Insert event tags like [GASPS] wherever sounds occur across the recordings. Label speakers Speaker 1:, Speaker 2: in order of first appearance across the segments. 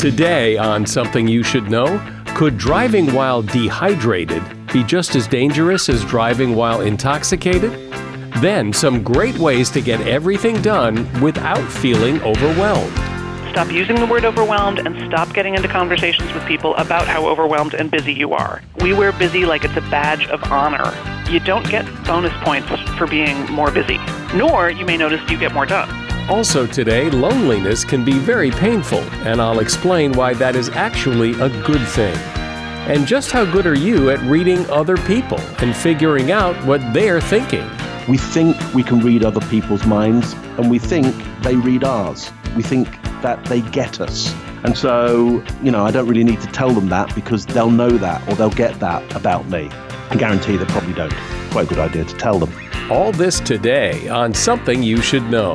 Speaker 1: Today, on Something You Should Know, could driving while dehydrated be just as dangerous as driving while intoxicated? Then, some great ways to get everything done without feeling overwhelmed.
Speaker 2: Stop using the word overwhelmed and stop getting into conversations with people about how overwhelmed and busy you are. We wear busy like it's a badge of honor. You don't get bonus points for being more busy, nor you may notice you get more done.
Speaker 1: Also, today, loneliness can be very painful, and I'll explain why that is actually a good thing. And just how good are you at reading other people and figuring out what they're thinking?
Speaker 3: We think we can read other people's minds, and we think they read ours. We think that they get us. And so, you know, I don't really need to tell them that because they'll know that or they'll get that about me. I guarantee they probably don't. Quite a good idea to tell them.
Speaker 1: All this today on Something You Should Know.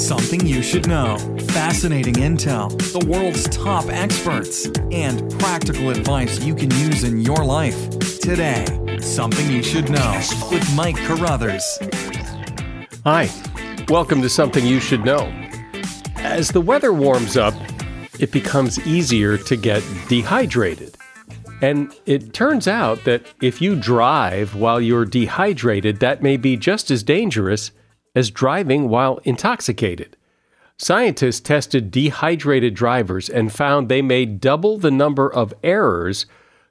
Speaker 4: Something you should know. Fascinating intel, the world's top experts, and practical advice you can use in your life. Today, Something You Should Know with Mike Carruthers.
Speaker 1: Hi, welcome to Something You Should Know. As the weather warms up, it becomes easier to get dehydrated. And it turns out that if you drive while you're dehydrated, that may be just as dangerous as driving while intoxicated. Scientists tested dehydrated drivers and found they made double the number of errors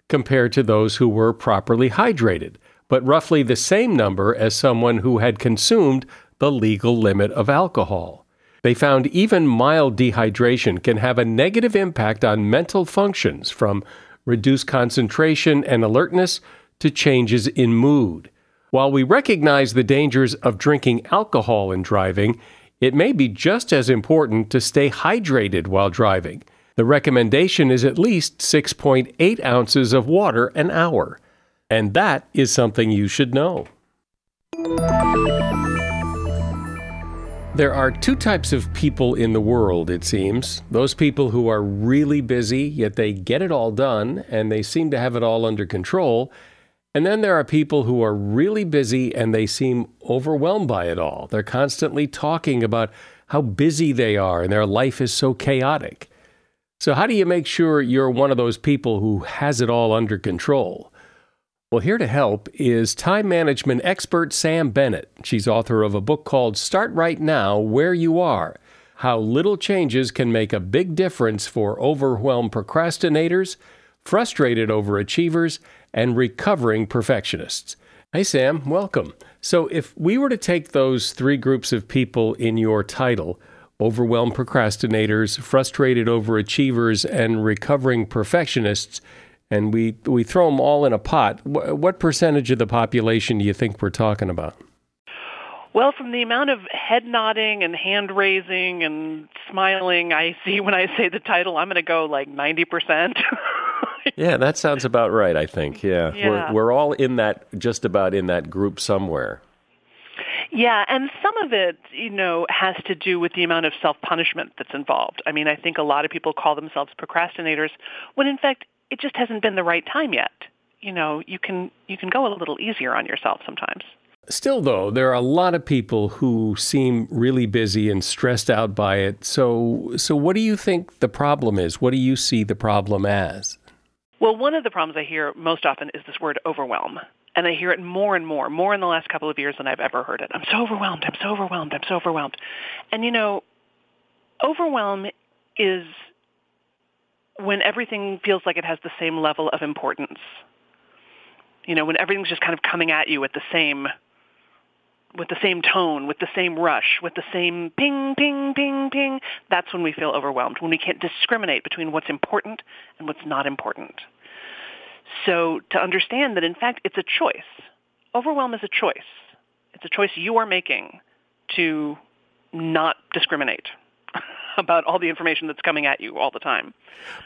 Speaker 1: compared to those who were properly hydrated, but roughly the same number as someone who had consumed the legal limit of alcohol. They found even mild dehydration can have a negative impact on mental functions from reduced concentration and alertness to changes in mood. While we recognize the dangers of drinking alcohol and driving, it may be just as important to stay hydrated while driving. The recommendation is at least 6.8 ounces of water an hour. And that is something you should know. There are two types of people in the world, it seems. Those people who are really busy, yet they get it all done and they seem to have it all under control. And then there are people who are really busy and they seem overwhelmed by it all. They're constantly talking about how busy they are and their life is so chaotic. So, how do you make sure you're one of those people who has it all under control? Well, here to help is time management expert Sam Bennett. She's author of a book called Start Right Now Where You Are How Little Changes Can Make a Big Difference for Overwhelmed Procrastinators, Frustrated Overachievers, and recovering perfectionists. Hey, Sam, welcome. So, if we were to take those three groups of people in your title overwhelmed procrastinators, frustrated overachievers, and recovering perfectionists and we, we throw them all in a pot, what percentage of the population do you think we're talking about?
Speaker 2: Well, from the amount of head nodding and hand raising and smiling I see when I say the title, I'm going to go like 90%. [LAUGHS] [LAUGHS]
Speaker 1: yeah, that sounds about right, I think. Yeah.
Speaker 2: yeah.
Speaker 1: We're, we're all in that, just about in that group somewhere.
Speaker 2: Yeah, and some of it, you know, has to do with the amount of self-punishment that's involved. I mean, I think a lot of people call themselves procrastinators when in fact it just hasn't been the right time yet. You know, you can you can go a little easier on yourself sometimes.
Speaker 1: Still, though, there are a lot of people who seem really busy and stressed out by it. So, so what do you think the problem is? What do you see the problem as?
Speaker 2: Well, one of the problems I hear most often is this word overwhelm. And I hear it more and more, more in the last couple of years than I've ever heard it. I'm so overwhelmed. I'm so overwhelmed. I'm so overwhelmed. And you know, overwhelm is when everything feels like it has the same level of importance. You know, when everything's just kind of coming at you at the same with the same tone, with the same rush, with the same ping, ping, ping, ping, that's when we feel overwhelmed, when we can't discriminate between what's important and what's not important. So to understand that, in fact, it's a choice. Overwhelm is a choice. It's a choice you are making to not discriminate [LAUGHS] about all the information that's coming at you all the time.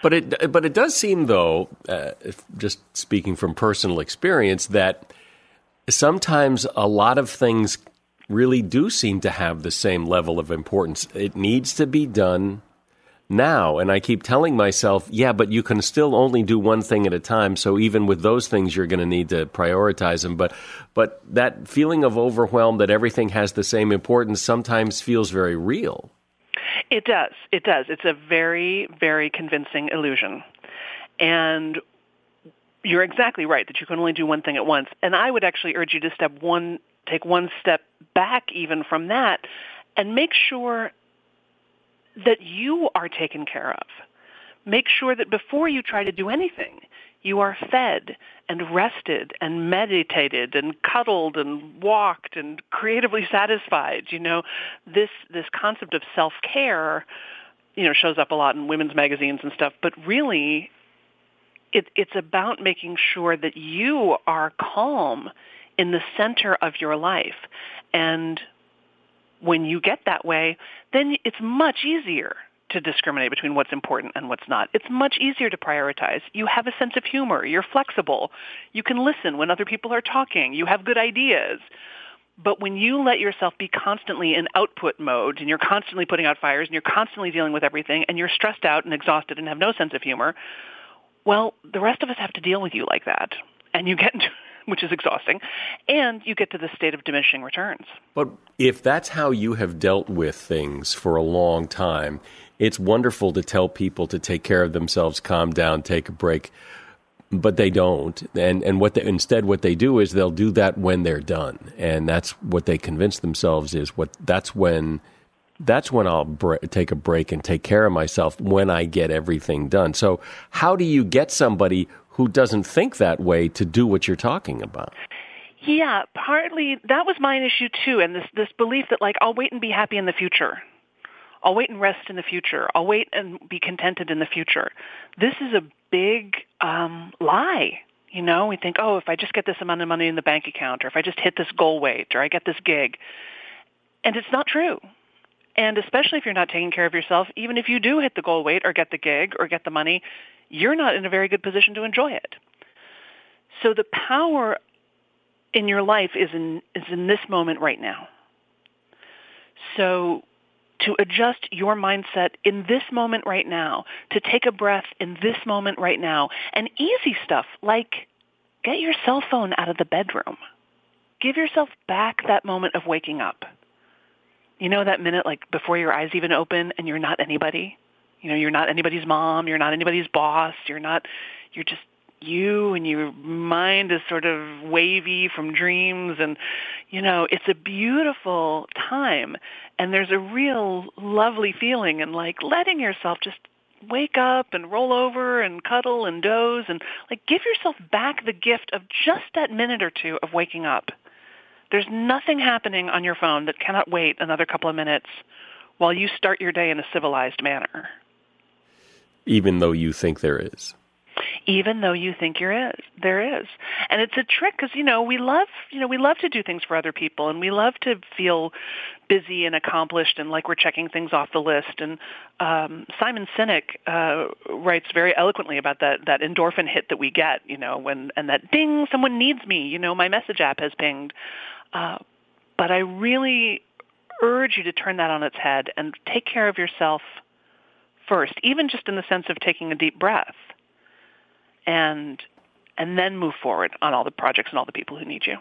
Speaker 1: But it but it does seem though, uh, just speaking from personal experience, that sometimes a lot of things really do seem to have the same level of importance. It needs to be done now. And I keep telling myself, yeah, but you can still only do one thing at a time. So even with those things, you're going to need to prioritize them. But, but that feeling of overwhelm that everything has the same importance sometimes feels very real.
Speaker 2: It does. It does. It's a very, very convincing illusion. And you're exactly right that you can only do one thing at once. And I would actually urge you to step one, take one step back even from that and make sure that you are taken care of. Make sure that before you try to do anything, you are fed and rested and meditated and cuddled and walked and creatively satisfied. You know, this this concept of self-care, you know, shows up a lot in women's magazines and stuff, but really it, it's about making sure that you are calm in the center of your life. And when you get that way, then it's much easier to discriminate between what's important and what's not. It's much easier to prioritize. You have a sense of humor. You're flexible. You can listen when other people are talking. You have good ideas. But when you let yourself be constantly in output mode and you're constantly putting out fires and you're constantly dealing with everything and you're stressed out and exhausted and have no sense of humor, well, the rest of us have to deal with you like that. And you get into [LAUGHS] which is exhausting, and you get to the state of diminishing returns.
Speaker 1: But if that's how you have dealt with things for a long time, it's wonderful to tell people to take care of themselves, calm down, take a break. But they don't, and and what they, instead what they do is they'll do that when they're done, and that's what they convince themselves is what that's when that's when I'll bre- take a break and take care of myself when I get everything done. So, how do you get somebody who doesn't think that way to do what you're talking about.
Speaker 2: Yeah, partly that was my issue too, and this this belief that like I'll wait and be happy in the future. I'll wait and rest in the future. I'll wait and be contented in the future. This is a big um, lie. You know, we think, oh, if I just get this amount of money in the bank account, or if I just hit this goal weight, or I get this gig, and it's not true. And especially if you're not taking care of yourself, even if you do hit the goal weight or get the gig or get the money, you're not in a very good position to enjoy it. So the power in your life is in, is in this moment right now. So to adjust your mindset in this moment right now, to take a breath in this moment right now, and easy stuff like get your cell phone out of the bedroom. Give yourself back that moment of waking up. You know that minute like before your eyes even open and you're not anybody? You know, you're not anybody's mom, you're not anybody's boss, you're not, you're just you and your mind is sort of wavy from dreams and you know it's a beautiful time and there's a real lovely feeling and like letting yourself just wake up and roll over and cuddle and doze and like give yourself back the gift of just that minute or two of waking up there's nothing happening on your phone that cannot wait another couple of minutes while you start your day in a civilized manner.
Speaker 1: Even though you think there is.
Speaker 2: Even though you think you're is there is. And it's a trick because you know we love you know we love to do things for other people and we love to feel busy and accomplished and like we're checking things off the list. And um simon sinek uh writes very eloquently about that that endorphin hit that we get you know when and that ding someone needs me. You know my message app has pinged uh but i really urge you to turn that on its head and take care of yourself first, even just in the sense of taking a deep breath and and then move forward on all the projects and all the people who need you.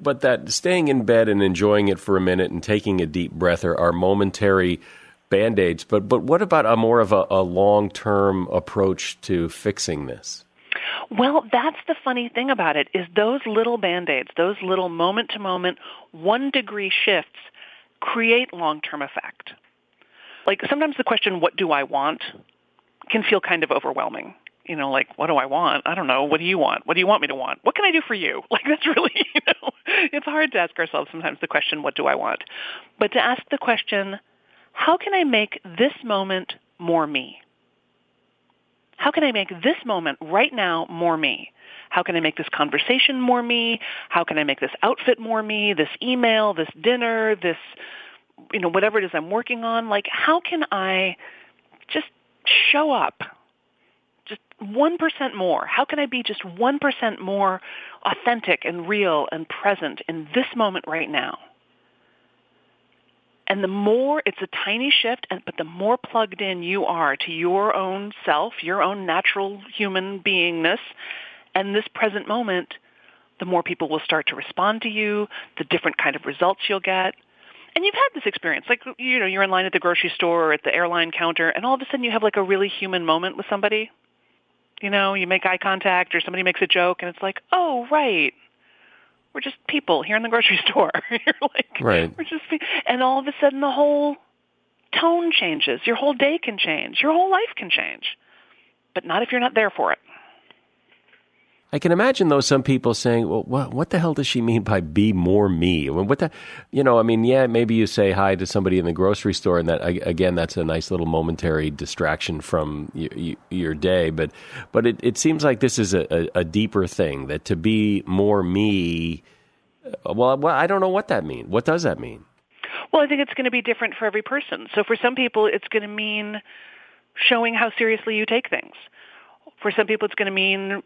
Speaker 1: But that staying in bed and enjoying it for a minute and taking a deep breath are, are momentary band aids. But but what about a more of a, a long term approach to fixing this?
Speaker 2: Well, that's the funny thing about it is those little band-aids, those little moment to moment, one degree shifts create long-term effect like sometimes the question, what do I want, can feel kind of overwhelming. You know, like, what do I want? I don't know. What do you want? What do you want me to want? What can I do for you? [LAUGHS] Like, that's really, you know, it's hard to ask ourselves sometimes the question, what do I want? But to ask the question, how can I make this moment more me? How can I make this moment right now more me? How can I make this conversation more me? How can I make this outfit more me? This email, this dinner, this you know, whatever it is I'm working on, like how can I just show up just 1% more? How can I be just 1% more authentic and real and present in this moment right now? And the more, it's a tiny shift, but the more plugged in you are to your own self, your own natural human beingness, and this present moment, the more people will start to respond to you, the different kind of results you'll get. And you've had this experience, like, you know, you're in line at the grocery store or at the airline counter, and all of a sudden you have like a really human moment with somebody. You know, you make eye contact or somebody makes a joke and it's like, oh, right. We're just people here in the grocery [LAUGHS] store. [LAUGHS] you're like,
Speaker 1: right.
Speaker 2: we're just, and all of a sudden the whole tone changes. Your whole day can change. Your whole life can change. But not if you're not there for it.
Speaker 1: I can imagine though some people saying, "Well, what, what the hell does she mean by be more me?" What the, you know, I mean, yeah, maybe you say hi to somebody in the grocery store, and that again, that's a nice little momentary distraction from y- your day. But, but it, it seems like this is a, a, deeper thing that to be more me. Uh, well, well, I don't know what that means. What does that mean?
Speaker 2: Well, I think it's going to be different for every person. So for some people, it's going to mean showing how seriously you take things. For some people, it's going to mean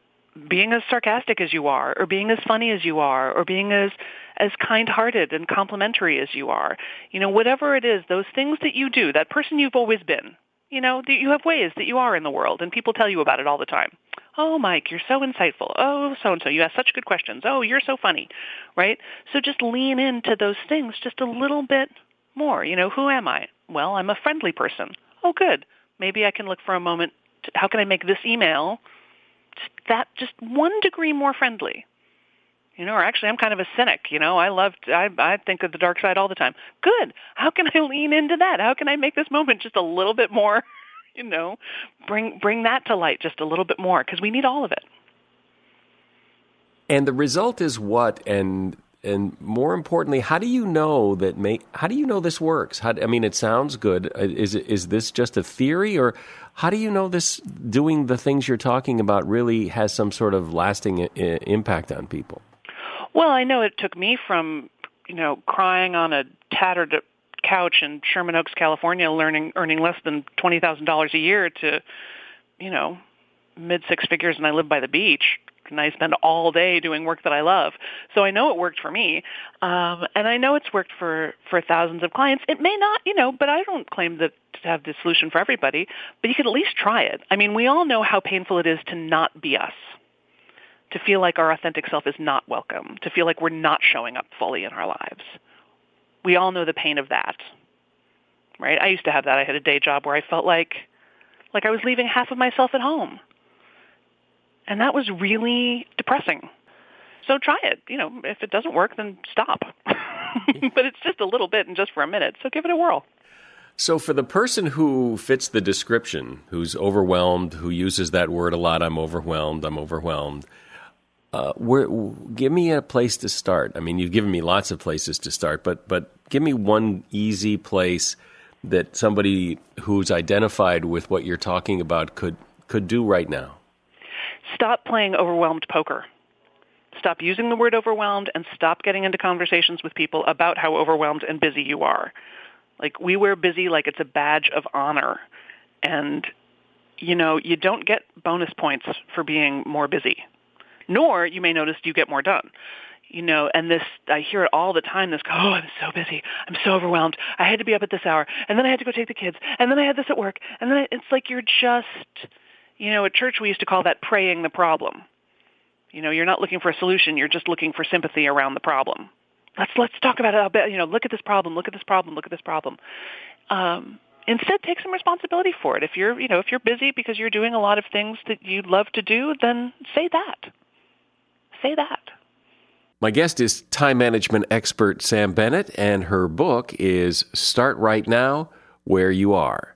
Speaker 2: being as sarcastic as you are, or being as funny as you are, or being as as kind-hearted and complimentary as you are. You know, whatever it is, those things that you do, that person you've always been. You know, that you have ways that you are in the world, and people tell you about it all the time. Oh, Mike, you're so insightful. Oh, so and so, you ask such good questions. Oh, you're so funny, right? So just lean into those things just a little bit more. You know, who am I? Well, I'm a friendly person. Oh, good. Maybe I can look for a moment. To, how can I make this email that just one degree more friendly. You know, or actually I'm kind of a cynic, you know. I love I I think of the dark side all the time. Good. How can I lean into that? How can I make this moment just a little bit more, [LAUGHS] you know, bring bring that to light just a little bit more because we need all of it.
Speaker 1: And the result is what and and more importantly, how do you know that may, how do you know this works? How, I mean, it sounds good. Uh, is is this just a theory, or how do you know this doing the things you're talking about really has some sort of lasting I- impact on people?
Speaker 2: Well, I know it took me from you know crying on a tattered couch in Sherman Oaks, California, learning earning less than twenty thousand dollars a year to you know mid six figures, and I live by the beach and I spend all day doing work that I love. So I know it worked for me, um, and I know it's worked for for thousands of clients. It may not, you know, but I don't claim that to have the solution for everybody. But you can at least try it. I mean, we all know how painful it is to not be us, to feel like our authentic self is not welcome, to feel like we're not showing up fully in our lives. We all know the pain of that, right? I used to have that. I had a day job where I felt like like I was leaving half of myself at home and that was really depressing. So try it. You know, if it doesn't work, then stop. [LAUGHS] but it's just a little bit and just for a minute. So give it a whirl.
Speaker 1: So, for the person who fits the description, who's overwhelmed, who uses that word a lot, I'm overwhelmed, I'm overwhelmed, uh, where, give me a place to start. I mean, you've given me lots of places to start, but, but give me one easy place that somebody who's identified with what you're talking about could, could do right now.
Speaker 2: Stop playing overwhelmed poker. Stop using the word overwhelmed and stop getting into conversations with people about how overwhelmed and busy you are. Like we wear busy like it's a badge of honor. And you know, you don't get bonus points for being more busy. Nor you may notice you get more done. You know, and this I hear it all the time, this oh, I'm so busy. I'm so overwhelmed. I had to be up at this hour and then I had to go take the kids and then I had this at work and then I, it's like you're just you know, at church we used to call that praying the problem. You know, you're not looking for a solution, you're just looking for sympathy around the problem. Let's let's talk about it. You know, look at this problem, look at this problem, look at this problem. Um, instead, take some responsibility for it. If you're, you know, if you're busy because you're doing a lot of things that you'd love to do, then say that. Say that.
Speaker 1: My guest is time management expert Sam Bennett, and her book is Start Right Now, Where You Are.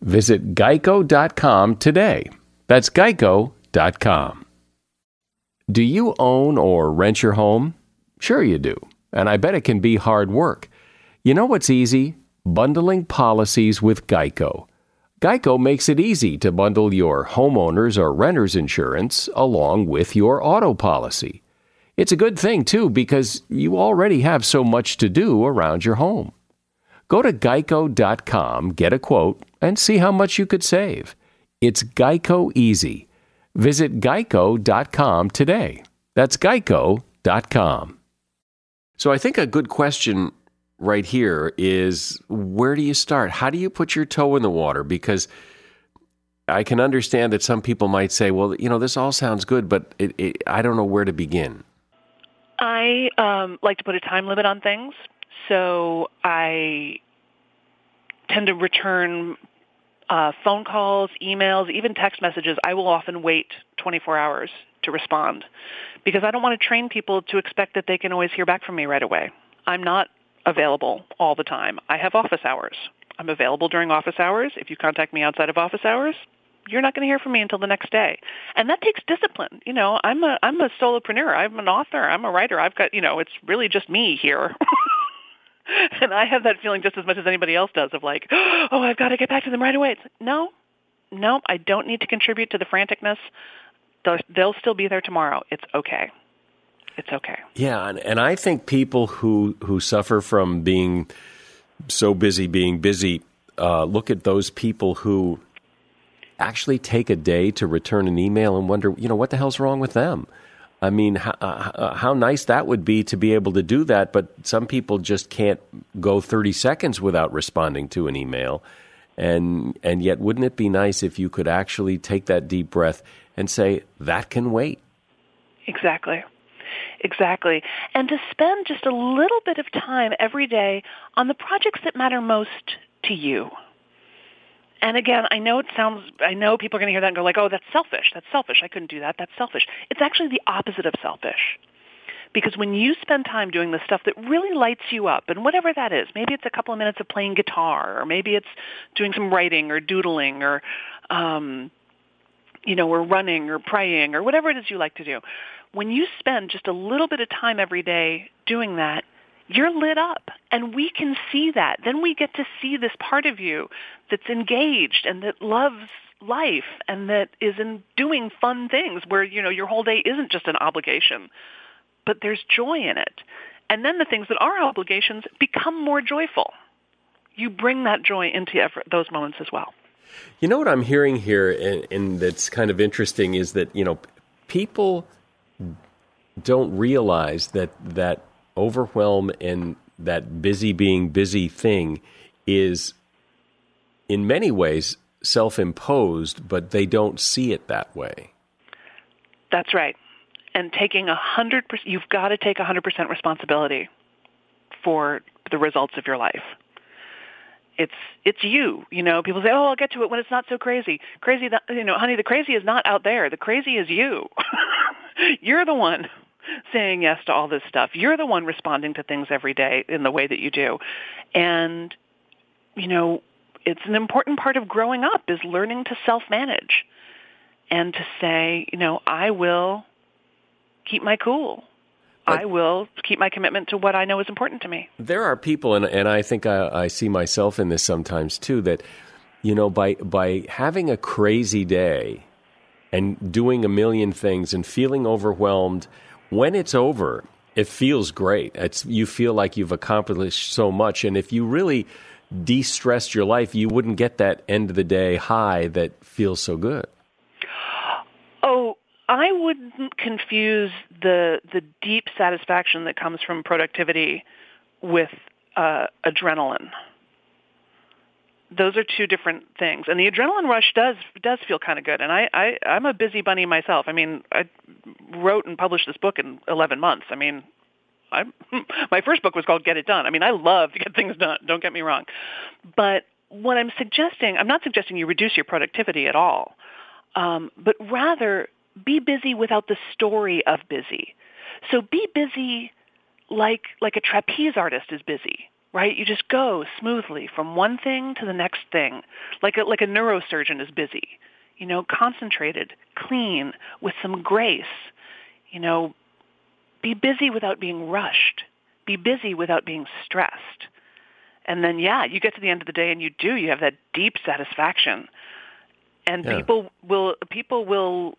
Speaker 1: Visit geico.com today. That's geico.com. Do you own or rent your home? Sure, you do. And I bet it can be hard work. You know what's easy? Bundling policies with Geico. Geico makes it easy to bundle your homeowners or renters insurance along with your auto policy. It's a good thing, too, because you already have so much to do around your home. Go to geico.com, get a quote, and see how much you could save. It's Geico Easy. Visit geico.com today. That's geico.com. So I think a good question right here is where do you start? How do you put your toe in the water? Because I can understand that some people might say, well, you know, this all sounds good, but it, it, I don't know where to begin.
Speaker 2: I um, like to put a time limit on things. So I tend to return uh, phone calls, emails, even text messages. I will often wait 24 hours to respond because I don't want to train people to expect that they can always hear back from me right away. I'm not available all the time. I have office hours. I'm available during office hours. If you contact me outside of office hours, you're not going to hear from me until the next day. And that takes discipline. You know, I'm a I'm a solopreneur. I'm an author. I'm a writer. I've got, you know, it's really just me here. [LAUGHS] [LAUGHS] and I have that feeling just as much as anybody else does of like, [GASPS] oh, I've got to get back to them right away. It's like, no, no, I don't need to contribute to the franticness. They'll, they'll still be there tomorrow. It's okay. It's okay.
Speaker 1: Yeah, and, and I think people who who suffer from being so busy, being busy, uh, look at those people who actually take a day to return an email and wonder, you know, what the hell's wrong with them? I mean, how, uh, how nice that would be to be able to do that, but some people just can't go 30 seconds without responding to an email. And, and yet, wouldn't it be nice if you could actually take that deep breath and say, that can wait?
Speaker 2: Exactly. Exactly. And to spend just a little bit of time every day on the projects that matter most to you. And again, I know it sounds, I know people are going to hear that and go like, oh, that's selfish. That's selfish. I couldn't do that. That's selfish. It's actually the opposite of selfish. Because when you spend time doing the stuff that really lights you up, and whatever that is, maybe it's a couple of minutes of playing guitar, or maybe it's doing some writing or doodling, or, um, you know, or running or praying, or whatever it is you like to do. When you spend just a little bit of time every day doing that, you're lit up and we can see that. Then we get to see this part of you that's engaged and that loves life and that is in doing fun things where, you know, your whole day isn't just an obligation, but there's joy in it. And then the things that are obligations become more joyful. You bring that joy into every, those moments as well.
Speaker 1: You know what I'm hearing here, and, and that's kind of interesting, is that you know people don't realize that that overwhelm and that busy being busy thing is in many ways self-imposed, but they don't see it that way.
Speaker 2: That's right. And taking a hundred percent, you've got to take a hundred percent responsibility for the results of your life. It's it's you. You know, people say, "Oh, I'll get to it when it's not so crazy." Crazy, you know, honey, the crazy is not out there. The crazy is you. [LAUGHS] You're the one saying yes to all this stuff. You're the one responding to things every day in the way that you do. And, you know, it's an important part of growing up is learning to self-manage and to say, you know, I will keep my cool. I will keep my commitment to what I know is important to me.
Speaker 1: There are people, and, and I think I, I see myself in this sometimes too, that, you know, by, by having a crazy day and doing a million things and feeling overwhelmed – when it's over, it feels great. It's you feel like you've accomplished so much, and if you really de-stressed your life, you wouldn't get that end of the day high that feels so good.
Speaker 2: Oh, I wouldn't confuse the the deep satisfaction that comes from productivity with uh, adrenaline those are two different things. And the adrenaline rush does does feel kind of good. And I, I I'm a busy bunny myself. I mean, I wrote and published this book in 11 months. I mean, I [LAUGHS] my first book was called Get It Done. I mean, I love to get things done. Don't get me wrong. But what I'm suggesting, I'm not suggesting you reduce your productivity at all, um, but rather be busy without the story of busy. So be busy like like a trapeze artist is busy right? You just go smoothly from one thing to the next thing, like a, like a neurosurgeon is busy. You know, concentrated, clean, with some grace. You know, be busy without being rushed. Be busy without being stressed. And then, yeah, you get to the end of the day and you do. You have that deep satisfaction. And
Speaker 1: Yeah.
Speaker 2: people will people will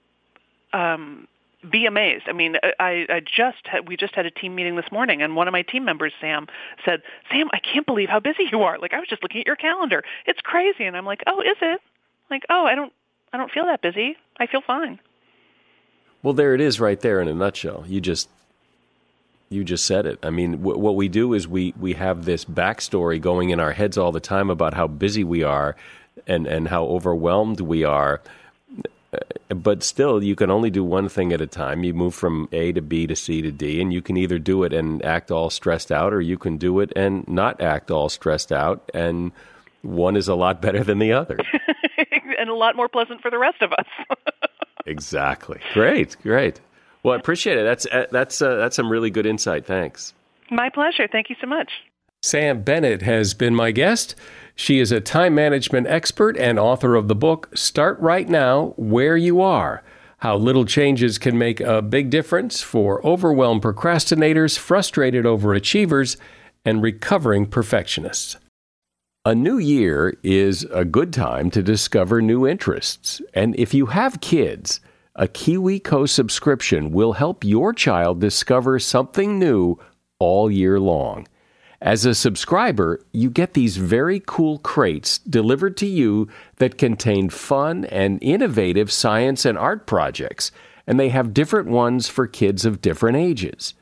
Speaker 2: um, be amazed. I mean, uh, I, I just had, we just had a team meeting this morning, and one of my team members, Sam, said, "Sam, I can't believe how busy you are. Like I was just looking at your calendar. It's crazy." And I'm like, "Oh, is it? Like, oh, I don't, I don't feel that busy. I feel fine."
Speaker 1: Well, there it is, right there in a nutshell. You just you just said it. I mean, w- what we do is we we have this backstory going in our heads all the time about how busy we are and and how overwhelmed we are. But still, you can only do one thing at a time. You move from A to B to C to D, and you can either do it and act all stressed out, or you can do it and not act all stressed out. And one is a lot [LAUGHS] better than the other. [LAUGHS]
Speaker 2: and a lot more pleasant for the rest of us. [LAUGHS]
Speaker 1: Exactly. Great, great. Well, I appreciate it. That's uh, that's uh, that's some really good insight. Thanks.
Speaker 2: My pleasure. Thank you so much.
Speaker 1: Sam Bennett has been my guest. She is a time management expert and author of the book Start Right Now Where You Are How Little Changes Can Make a Big Difference for Overwhelmed Procrastinators, Frustrated Overachievers, and Recovering Perfectionists. A new year is a good time to discover new interests. And if you have kids, a KiwiCo subscription will help your child discover something new all year long. As a subscriber, you get these very cool crates delivered to you that contain fun and innovative science and art projects, and they have different ones for kids of different ages.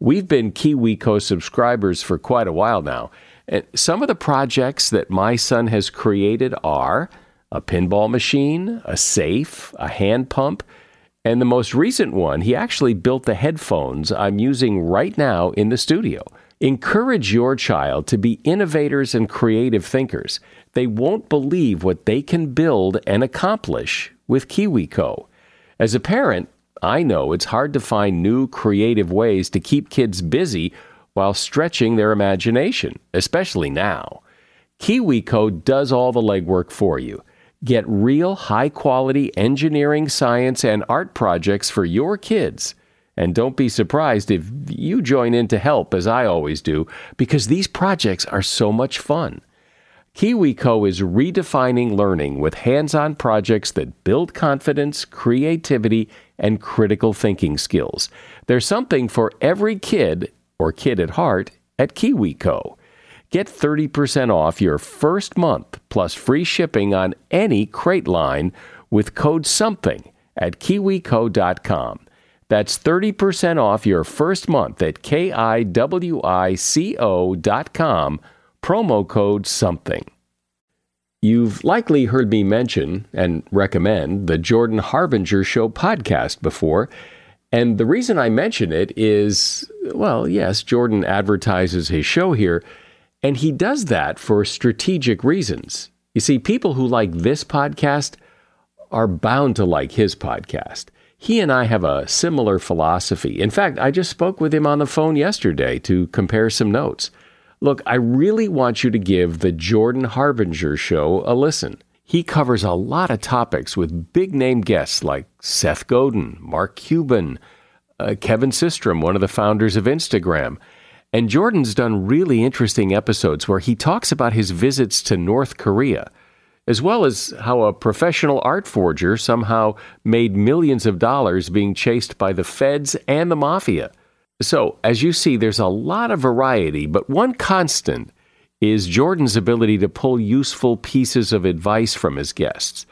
Speaker 1: We've been KiwiCo subscribers for quite a while now, and some of the projects that my son has created are a pinball machine, a safe, a hand pump, and the most recent one, he actually built the headphones I'm using right now in the studio. Encourage your child to be innovators and creative thinkers. They won't believe what they can build and accomplish with KiwiCo. As a parent, I know it's hard to find new creative ways to keep kids busy while stretching their imagination, especially now. KiwiCo does all the legwork for you. Get real high quality engineering, science, and art projects for your kids. And don't be surprised if you join in to help, as I always do, because these projects are so much fun. KiwiCo is redefining learning with hands on projects that build confidence, creativity, and critical thinking skills. There's something for every kid, or kid at heart, at KiwiCo. Get 30% off your first month plus free shipping on any crate line with code SOMETHING at kiwico.com. That's 30% off your first month at kiwico.com, promo code SOMETHING. You've likely heard me mention and recommend the Jordan Harbinger Show podcast before. And the reason I mention it is well, yes, Jordan advertises his show here, and he does that for strategic reasons. You see, people who like this podcast are bound to like his podcast. He and I have a similar philosophy. In fact, I just spoke with him on the phone yesterday to compare some notes. Look, I really want you to give the Jordan Harbinger show a listen. He covers a lot of topics with big name guests like Seth Godin, Mark Cuban, uh, Kevin Systrom, one of the founders of Instagram. And Jordan's done really interesting episodes where he talks about his visits to North Korea, as well as how a professional art forger somehow made millions of dollars being chased by the feds and the mafia. So, as you see, there's a lot of variety, but one constant is Jordan's ability to pull useful pieces of advice from his guests.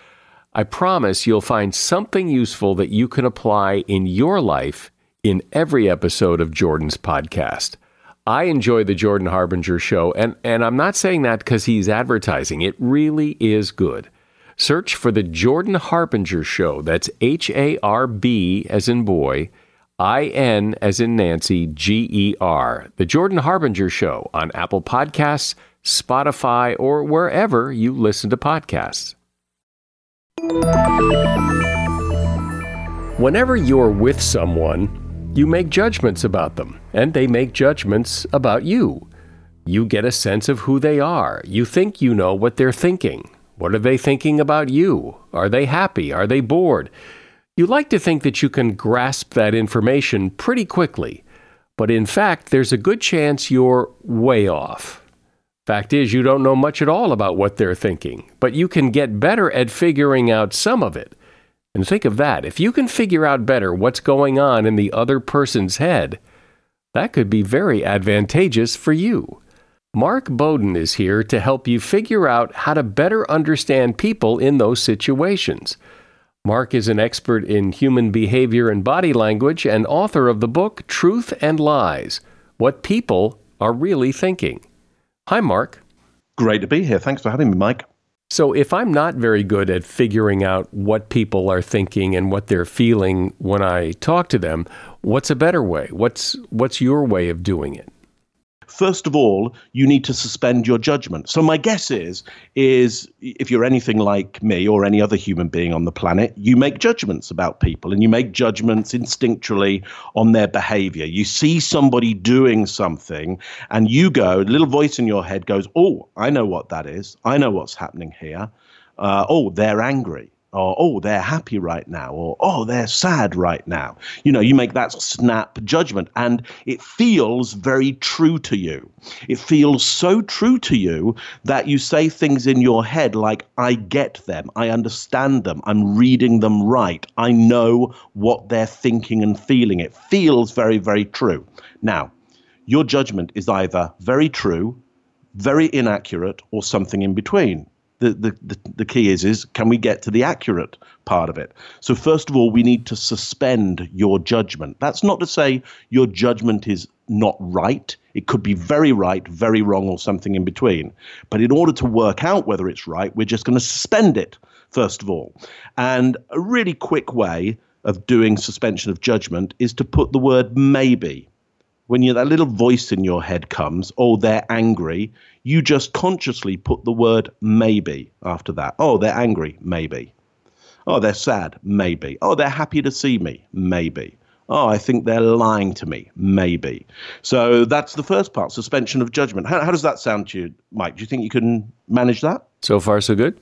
Speaker 1: I promise you'll find something useful that you can apply in your life in every episode of Jordan's podcast. I enjoy the Jordan Harbinger show, and, and I'm not saying that because he's advertising. It really is good. Search for the Jordan Harbinger show. That's H A R B as in boy, I N as in Nancy, G E R. The Jordan Harbinger show on Apple Podcasts, Spotify, or wherever you listen to podcasts. Whenever you're with someone, you make judgments about them, and they make judgments about you. You get a sense of who they are. You think you know what they're thinking. What are they thinking about you? Are they happy? Are they bored? You like to think that you can grasp that information pretty quickly, but in fact, there's a good chance you're way off. Fact is, you don't know much at all about what they're thinking, but you can get better at figuring out some of it. And think of that. If you can figure out better what's going on in the other person's head, that could be very advantageous for you. Mark Bowden is here to help you figure out how to better understand people in those situations. Mark is an expert in human behavior and body language and author of the book Truth and Lies What People Are Really Thinking. Hi, Mark.
Speaker 3: Great to be here. Thanks for having me, Mike.
Speaker 1: So, if I'm not very good at figuring out what people are thinking and what they're feeling when I talk to them, what's a better way? What's what's your way of doing it?
Speaker 3: First of all, you need to suspend your judgment. So my guess is is if you're anything like me or any other human being on the planet, you make judgments about people and you make judgments instinctually on their behavior. You see somebody doing something and you go, a little voice in your head goes, "Oh, I know what that is. I know what's happening here. Uh, oh, they're angry." Or oh they're happy right now or oh they're sad right now. You know you make that snap judgment and it feels very true to you. It feels so true to you that you say things in your head like i get them. I understand them. I'm reading them right. I know what they're thinking and feeling. It feels very very true. Now your judgment is either very true very inaccurate or something in between the, the, the, key is is can we get to the accurate part of it? So first of all we need to suspend your judgment. That's not to say your judgment is not right. It could be very right very wrong or something in between. But in order to work out whether it's right we're just going to suspend it first of all. And a really quick way of doing suspension of judgment is to put the word maybe when you that little voice in your head comes, oh, they're angry, you just consciously put the word maybe after that. Oh, they're angry, maybe. Oh, they're sad, maybe. Oh, they're happy to see me, maybe. Oh, I think they're lying to me, maybe. So that's the first part, suspension of judgment. How, how does that sound to you, Mike? Do you think you can manage that?
Speaker 1: So far, so good.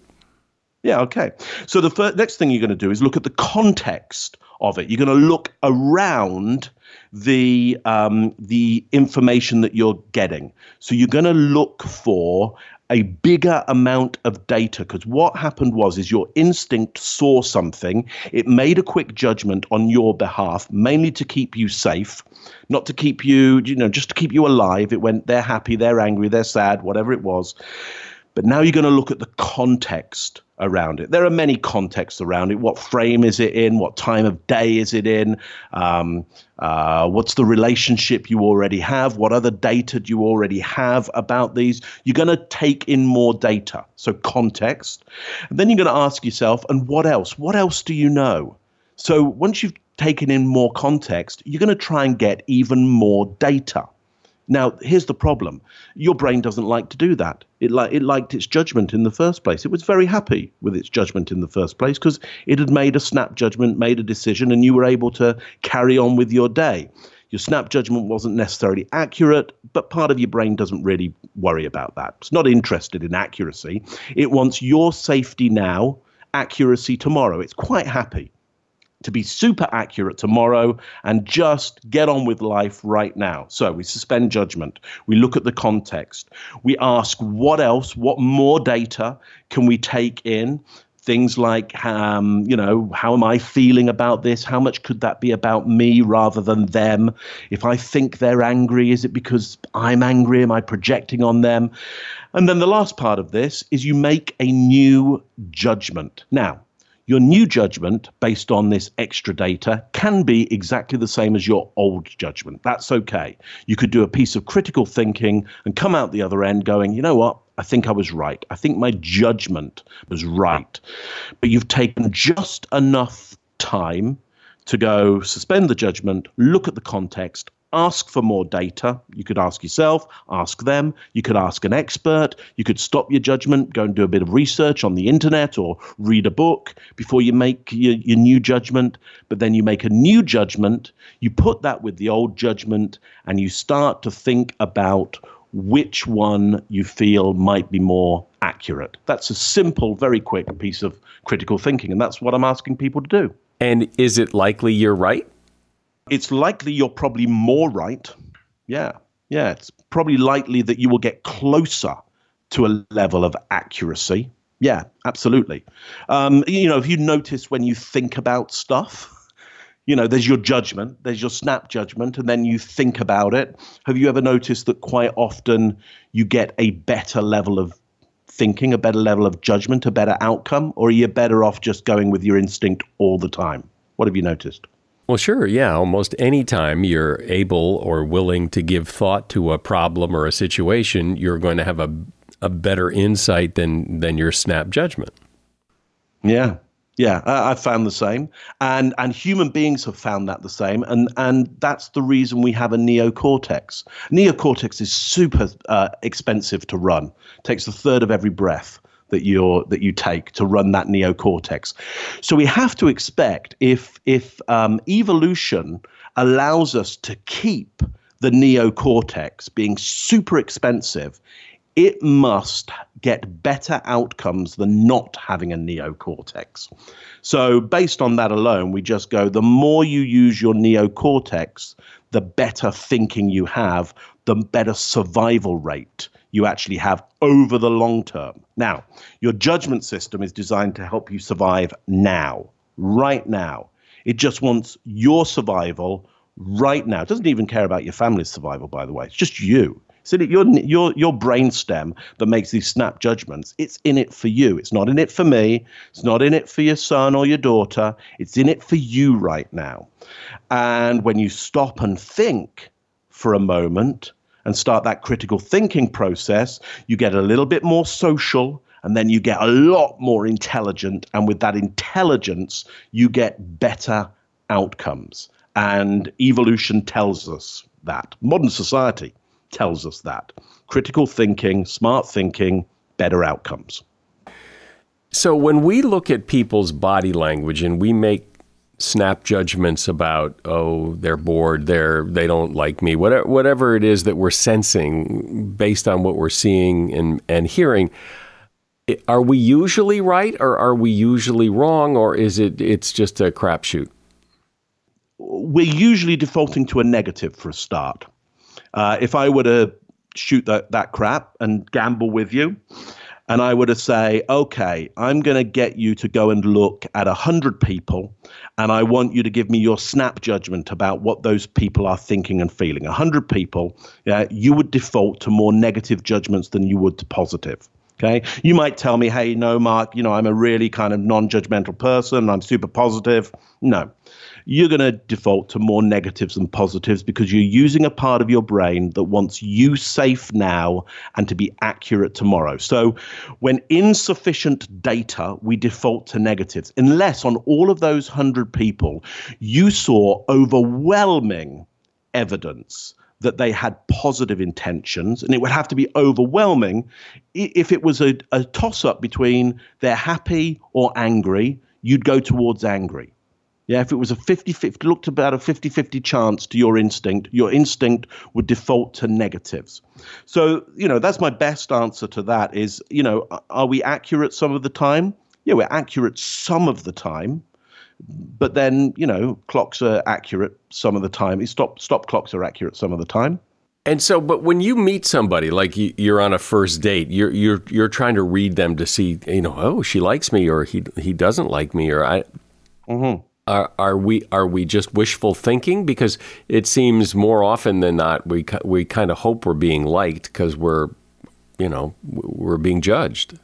Speaker 3: Yeah, okay. So the first, next thing you're going to do is look at the context of it. You're going to look around the um, the information that you're getting. So you're going to look for a bigger amount of data because what happened was is your instinct saw something it made a quick judgment on your behalf mainly to keep you safe not to keep you you know just to keep you alive it went they're happy they're angry they're sad whatever it was but now you're going to look at the context around it. There are many contexts around it. What frame is it in? What time of day is it in? Um, uh, what's the relationship you already have? What other data do you already have about these? You're going to take in more data. So, context. And then you're going to ask yourself, and what else? What else do you know? So, once you've taken in more context, you're going to try and get even more data. Now, here's the problem. Your brain doesn't like to do that. It, li- it liked its judgment in the first place. It was very happy with its judgment in the first place because it had made a snap judgment, made a decision, and you were able to carry on with your day. Your snap judgment wasn't necessarily accurate, but part of your brain doesn't really worry about that. It's not interested in accuracy. It wants your safety now, accuracy tomorrow. It's quite happy to be super accurate tomorrow and just get on with life right now. So we suspend judgment. We look at the context. We ask what else, what more data can we take in? Things like, um, you know, how am I feeling about this? How much could that be about me rather than them? If I think they're angry, is it because I'm angry? Am I projecting on them? And then the last part of this is you make a new judgment. Now, your new judgment, based on this extra data, can be exactly the same as your old judgment. That's okay. You could do a piece of critical thinking and come out the other end going, you know what? I think I was right. I think my judgment was right. But you've taken just enough time to go suspend the judgment, look at the context, ask for more data. You could ask yourself, ask them, you could ask an expert, you could stop your judgment, go and do a bit of research on the internet or read a book before you make your, your new judgment. But then you make a new judgment, you put that with the old judgment, and you start to think about which one you feel might be more accurate. That's a simple, very quick piece of critical thinking, and that's what I'm asking people to do.
Speaker 1: And is it likely you're right?
Speaker 3: It's likely you're probably more right. Yeah. Yeah. It's probably likely that you will get closer to a level of accuracy. Yeah, absolutely. Um, you know, if you notice when you think about stuff, you know, there's your judgment, there's your snap judgment, and then you think about it. Have you ever noticed that quite often you get a better level of thinking, a better level of judgment, a better outcome, or are you better off just going with your instinct all the time? What have you noticed?
Speaker 1: Well, sure, yeah. Almost any time you're able or willing to give thought to a problem or a situation, you're going to have a, a better insight than, than your snap judgment.
Speaker 3: Yeah, yeah, I, have found the same, and and human beings have found that the same, and and that's the reason we have a neocortex. Neocortex is super uh, expensive to run; it takes a third of every breath that you that you take to run that neocortex. So we have to expect if if um, evolution allows us to keep the neocortex being super expensive, it must get better outcomes than not having a neocortex. So, based on that alone, we just go the more you use your neocortex, the better thinking you have, the better survival rate you actually have over the long term. Now, your judgment system is designed to help you survive now, right now. It just wants your survival right now. It doesn't even care about your family's survival, by the way. It's just you. So your your your brain stem that makes these snap judgments, it's in it for you. It's not in it for me. It's not in it for your son or your daughter. It's in it for you right now. And when you stop and think for a moment and start that critical thinking process, you get a little bit more social and then you get a lot more intelligent. And with that intelligence, you get better outcomes. And evolution tells us that. Modern society tells us that. Critical thinking, smart thinking, better outcomes.
Speaker 1: So when we look at people's body language and we make snap judgments about oh they're bored they're they don't like me whatever whatever it is that we're sensing based on what we're seeing and and hearing are we usually right or are we usually wrong or is it it's just a crapshoot?
Speaker 3: We're usually defaulting to a negative for a start. Uh, if I were to shoot that, that crap and gamble with you, and I to say, okay, I'm going to get you to go and look at 100 people, and I want you to give me your snap judgment about what those people are thinking and feeling. 100 people, yeah, you would default to more negative judgments than you would to positive. Okay. You might tell me, hey, no, Mark, you know, I'm a really kind of non judgmental person. I'm super positive. No you're going to default to more negatives than positives because you're using a part of your brain that wants you safe now and to be accurate tomorrow. So, when insufficient data, we default to negatives, unless on all of those 100 people, you saw overwhelming evidence that they had positive intentions, and it would have to be overwhelming. If it was a, a toss up between they're happy or angry, you'd go towards angry. Yeah, if it was a 50 50, looked about a 50 50 chance to your instinct, your instinct would default to negatives. So, you know, that's my best answer to that is, you know, are we accurate some of the time? Yeah, we're accurate some of the time. But then, you know, clocks are accurate some of the time. Stop stop clocks are accurate some of the time.
Speaker 1: And so, but when you meet somebody, like you're on a first date, you're you're you're trying to read them to see, you know, oh, she likes me, or he he doesn't like me, or I. Mm-hmm. Are, are we are we just wishful thinking? Because it seems more often than not we we kind of hope we're being liked because we're, you know, we're being judged.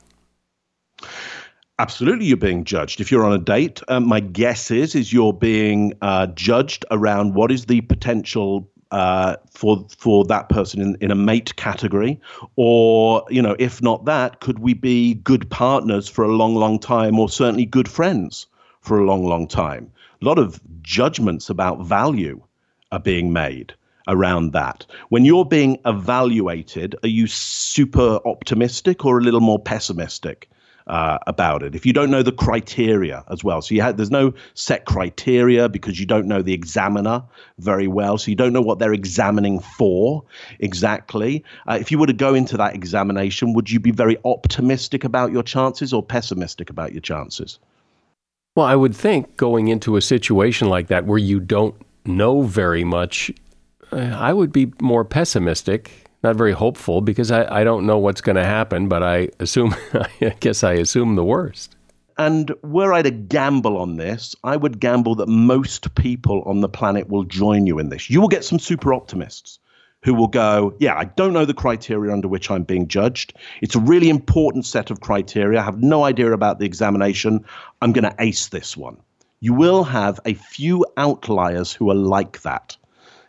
Speaker 3: Absolutely, you're being judged. If you're on a date, uh, my guess is is you're being uh, judged around what is the potential uh, for for that person in, in a mate category, or you know, if not that, could we be good partners for a long, long time, or certainly good friends for a long, long time? a lot of judgments about value are being made around that. When you're being evaluated, are you super optimistic or a little more pessimistic uh, about it. If you don't know the criteria as well, so have, there's no set criteria because you don't know the examiner very well, so you don't know what they're examining for exactly. Uh, if you were to go into that examination, would you be very optimistic about your chances or pessimistic about your chances?
Speaker 1: Well, I would think going into a situation like that where you don't know very much, uh, I would be more pessimistic not very hopeful because I, I don't know what's going to happen, but I assume, [LAUGHS] I guess I assume the worst.
Speaker 3: And were I to gamble on this, I would gamble that most people on the planet will join you in this. You will get some super optimists who will go, Yeah, I don't know the criteria under which I'm being judged. It's a really important set of criteria. I have no idea about the examination. I'm going to ace this one. You will have a few outliers who are like that.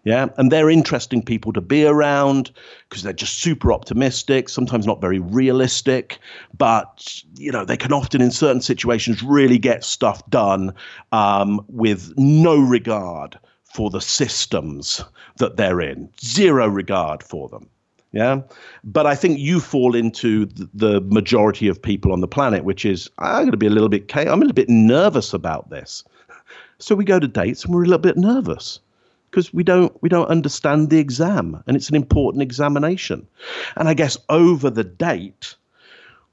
Speaker 3: Yeah. And they're interesting people to be around because they're just super optimistic, sometimes not very realistic, but, you know, they can often in certain situations really get stuff done um, with no regard for the systems that they're in, zero regard for them. Yeah. But I think you fall into the majority of people on the planet, which is, I'm going to be a little bit, I'm a little bit nervous about this. So we go to dates and we're a little bit nervous because we don't we don't understand the exam and it's an important examination. And I guess over the date,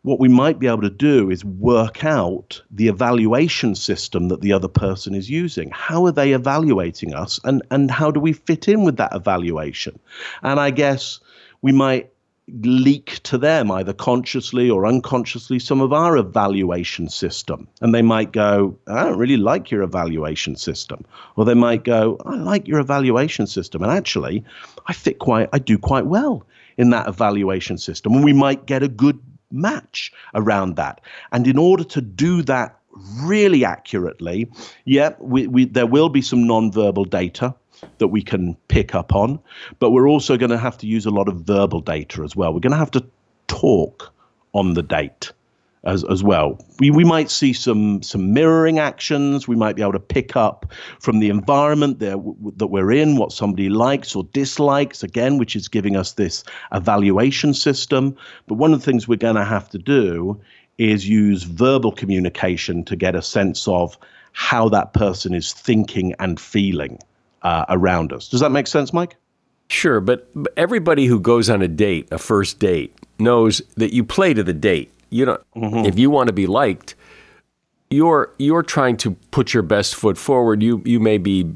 Speaker 3: what we might be able to do is work out the evaluation system that the other person is using. How are they evaluating us and, and how do we fit in with that evaluation? And I guess we might leak to them, either consciously or unconsciously, some of our evaluation system. And they might go, I don't really like your evaluation system. Or they might go, I like your evaluation system. And actually, I fit quite, I do quite well in that evaluation system. And we might get a good match around that. And in order to do that really accurately, yeah, we, we, there will be some nonverbal data that we can pick up on. But we're also going to have to use a lot of verbal data as well. We're going to have to talk on the date as, as well. We, we might see some some mirroring actions. We might be able to pick up from the environment there w- that we're in what somebody likes or dislikes again, which is giving us this evaluation system. But one of the things we're going to have to do is use verbal communication to get a sense of how that person is thinking and feeling uh, around us. Does that make sense, Mike?
Speaker 1: Sure, but everybody who goes on a date, a first date, knows that you play to the date. You know, mm-hmm. if you want to be liked, you're you're trying to put your best foot forward. You you may be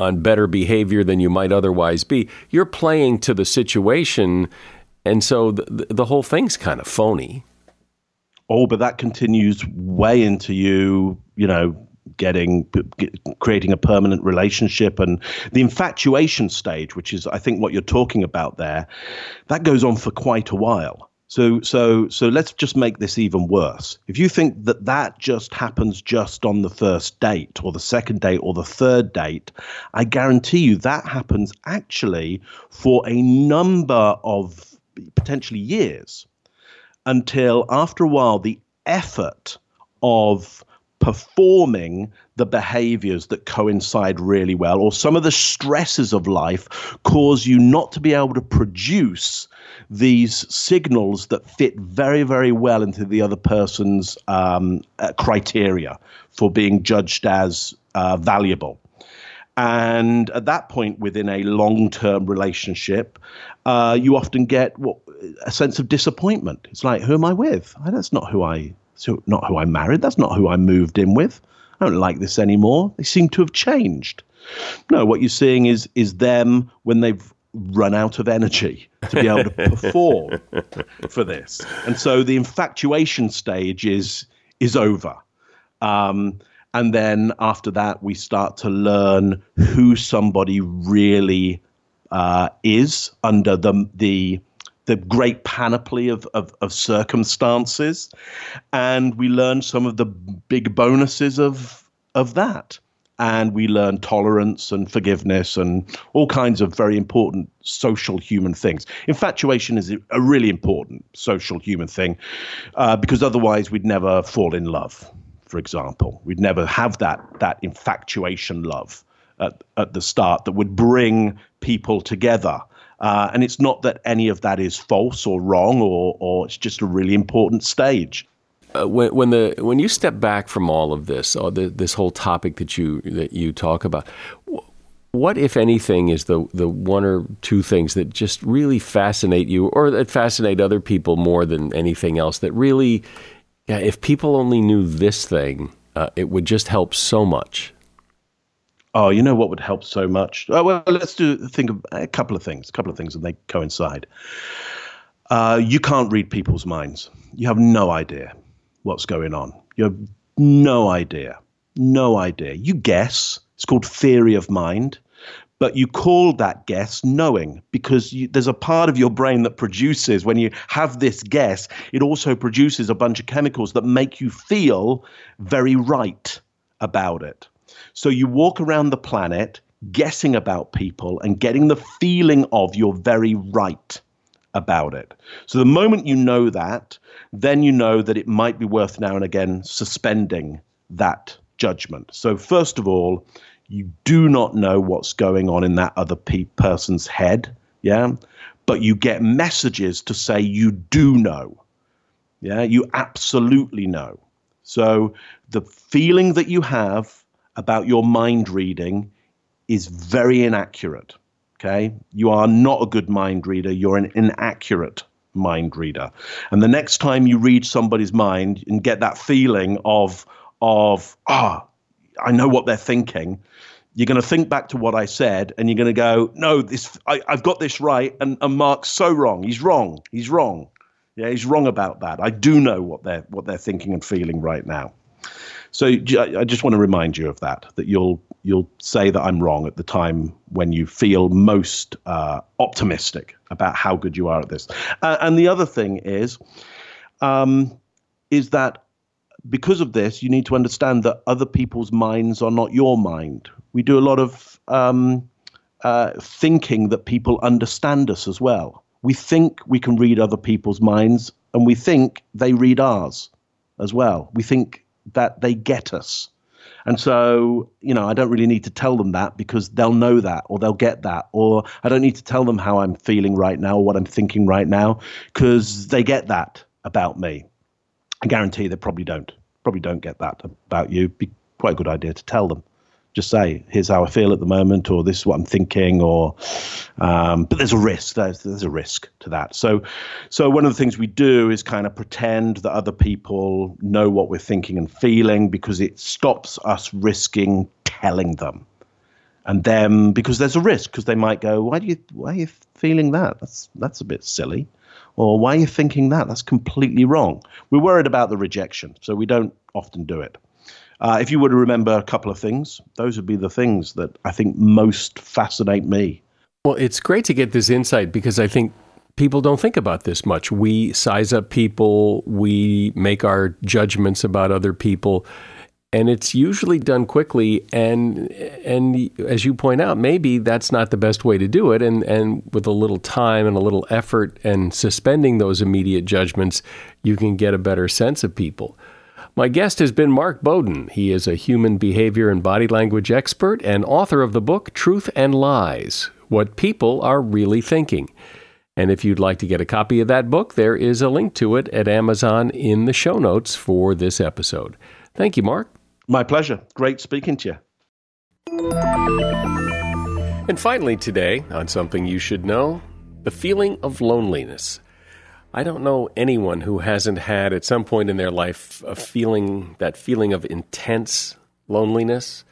Speaker 1: on better behavior than you might otherwise be. You're playing to the situation, and so the, the whole thing's kind of phony.
Speaker 3: Oh, but that continues way into you, you know, getting creating a permanent relationship and the infatuation stage which is i think what you're talking about there that goes on for quite a while so so so let's just make this even worse. If you think that that just happens just on the first date or the second date or the third date i guarantee you that happens actually for a number of potentially years until after a while the effort of performing the behaviors that coincide really well, or some of the stresses of life cause you not to be able to produce these signals that fit very, very well into the other person's um, uh, criteria for being judged as uh, valuable. And at that point, within a long term relationship, uh, you often get what, a sense of disappointment. It's like, who am I with? That's not who I so not who I married. That's not who I moved in with. I don't like this anymore. They seem to have changed. No, what you're seeing is is them when they've run out of energy to be able to [LAUGHS] perform for this. And so the infatuation stage is is over. Um, and then after that, we start to learn who somebody really uh, is under the the the great panoply of, of, of, circumstances. And we learn some of the big bonuses of, of that. And we learn tolerance and forgiveness and all kinds of very important social human things. Infatuation is a really important social human thing uh, because otherwise we'd never fall in love, for example. We'd never have that, that infatuation love at, at the start that would bring people together uh, and it's not that any of that is false or wrong or, or it's just a really important stage.
Speaker 1: uh, when, when the when you step back from all of this, all the, this whole topic that you that you talk about, what, if anything, is the the one or two things that just really fascinate you, or that fascinate other people more than anything else? That really, yeah, if people only knew this thing, uh, it would just help so much.
Speaker 3: Oh, you know what would help so much? Oh, well, let's do think of a couple of things. A couple of things, and they coincide. Uh, you can't read people's minds. You have no idea what's going on. You have no idea. No idea. You guess. It's called theory of mind. But you call that guess knowing because you, there's a part of your brain that produces, when you have this guess, it also produces a bunch of chemicals that make you feel very right about it. So you walk around the planet guessing about people and getting the feeling of you're very right about it. So the moment you know that, then you know that it might be worth now and again suspending that judgment. So, first of all, you do not know what's going on in that other pe- person's head, yeah, but you get messages to say you do know, yeah, you absolutely know. So, the feeling that you have about your mind reading is very inaccurate. Okay. You are not a good mind reader. You're an inaccurate mind reader. And the next time you read somebody's mind and get that feeling of, of, ah, oh, I know what they're thinking, you're going to think back to what I said and you're going to go, no, this, I, have got this right. And, and Mark's so wrong. He's wrong. He's wrong. Yeah, he's wrong about that. I do know what they're, what they're thinking and feeling right now. So I just want to remind you of that, that you'll you'll say that I'm wrong at the time when you feel most uh, optimistic about how good you are at this. Uh, and the other thing is, um, is that because of this, you need to understand that other people's minds are not your mind. We do a lot of um, uh, thinking that people understand us as well. We think we can read other people's minds, and we think they read ours as well. We think that they get us. And so, you know, I don't really need to tell them that because they'll know that or they'll get that. Or I don't need to tell them how I'm feeling right now or what I'm thinking right now because they get that about me. I guarantee they probably don't. Probably don't get that about you. Be quite a good idea to tell them just say, here's how I feel at the moment, or this is what I'm thinking, or um, but there's a risk. There's there's a risk to that. So, so one of the things we do is kind of pretend that other people know what we're thinking and feeling because it stops us risking telling them, and then because there's a risk because they might go, why do you why are you feeling that? That's that's a bit silly. Or why are you thinking that? That's completely wrong. We're worried about the rejection, so we don't often do it. Uh, if you were to remember a couple of things, those would be the things that I think most fascinate me.
Speaker 1: Well, it's great to get this insight because I think people don't think about this much. We size up people, we make our judgments about other people, and it's usually done quickly and and as you point out, maybe that's not the best way to do it and and with a little time and a little effort and suspending those immediate judgments, you can get a better sense of people. My guest has been Mark Bowden. He is a human behavior and body language expert and author of the book Truth and Lies What People Are Really Thinking. And if you'd like to get a copy of that book, there is a link to it at Amazon in the show notes for this episode. Thank you, Mark.
Speaker 3: My pleasure. Great speaking to you.
Speaker 1: And finally, today, on something you should know the feeling of loneliness. I don't know anyone who hasn't had at some point in their life a feeling, that feeling of intense loneliness.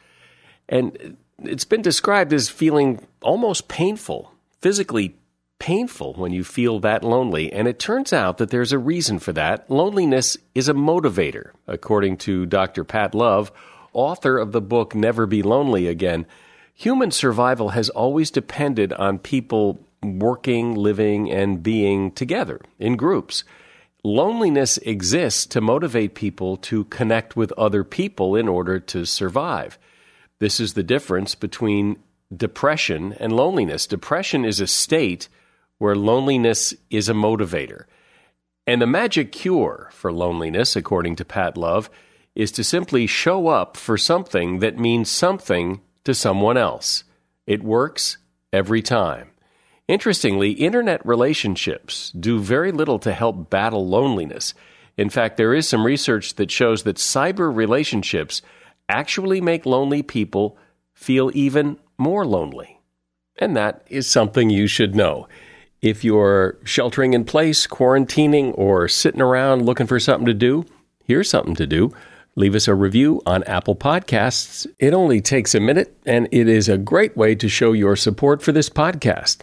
Speaker 1: And it's been described as feeling almost painful, physically painful when you feel that lonely. And it turns out that there's a reason for that. Loneliness is a motivator, according to Dr. Pat Love, author of the book Never Be Lonely Again. Human survival has always depended on people working, living, and being together in groups. Loneliness exists to motivate people to connect with other people in order to survive. This is the difference between depression and loneliness. Depression is a state where loneliness is a motivator. And the magic cure for loneliness, according to Pat Love, is to simply show up for something that means something to someone else. It works every time. Interestingly, internet relationships do very little to help battle loneliness. In fact, there is some research that shows that cyber relationships actually make lonely people feel even more lonely. And that is something you should know. If you're sheltering in place, quarantining, or sitting around looking for something to do, here's something to do. Leave us a review on Apple Podcasts. It only takes a minute, and it is a great way to show your support for this podcast.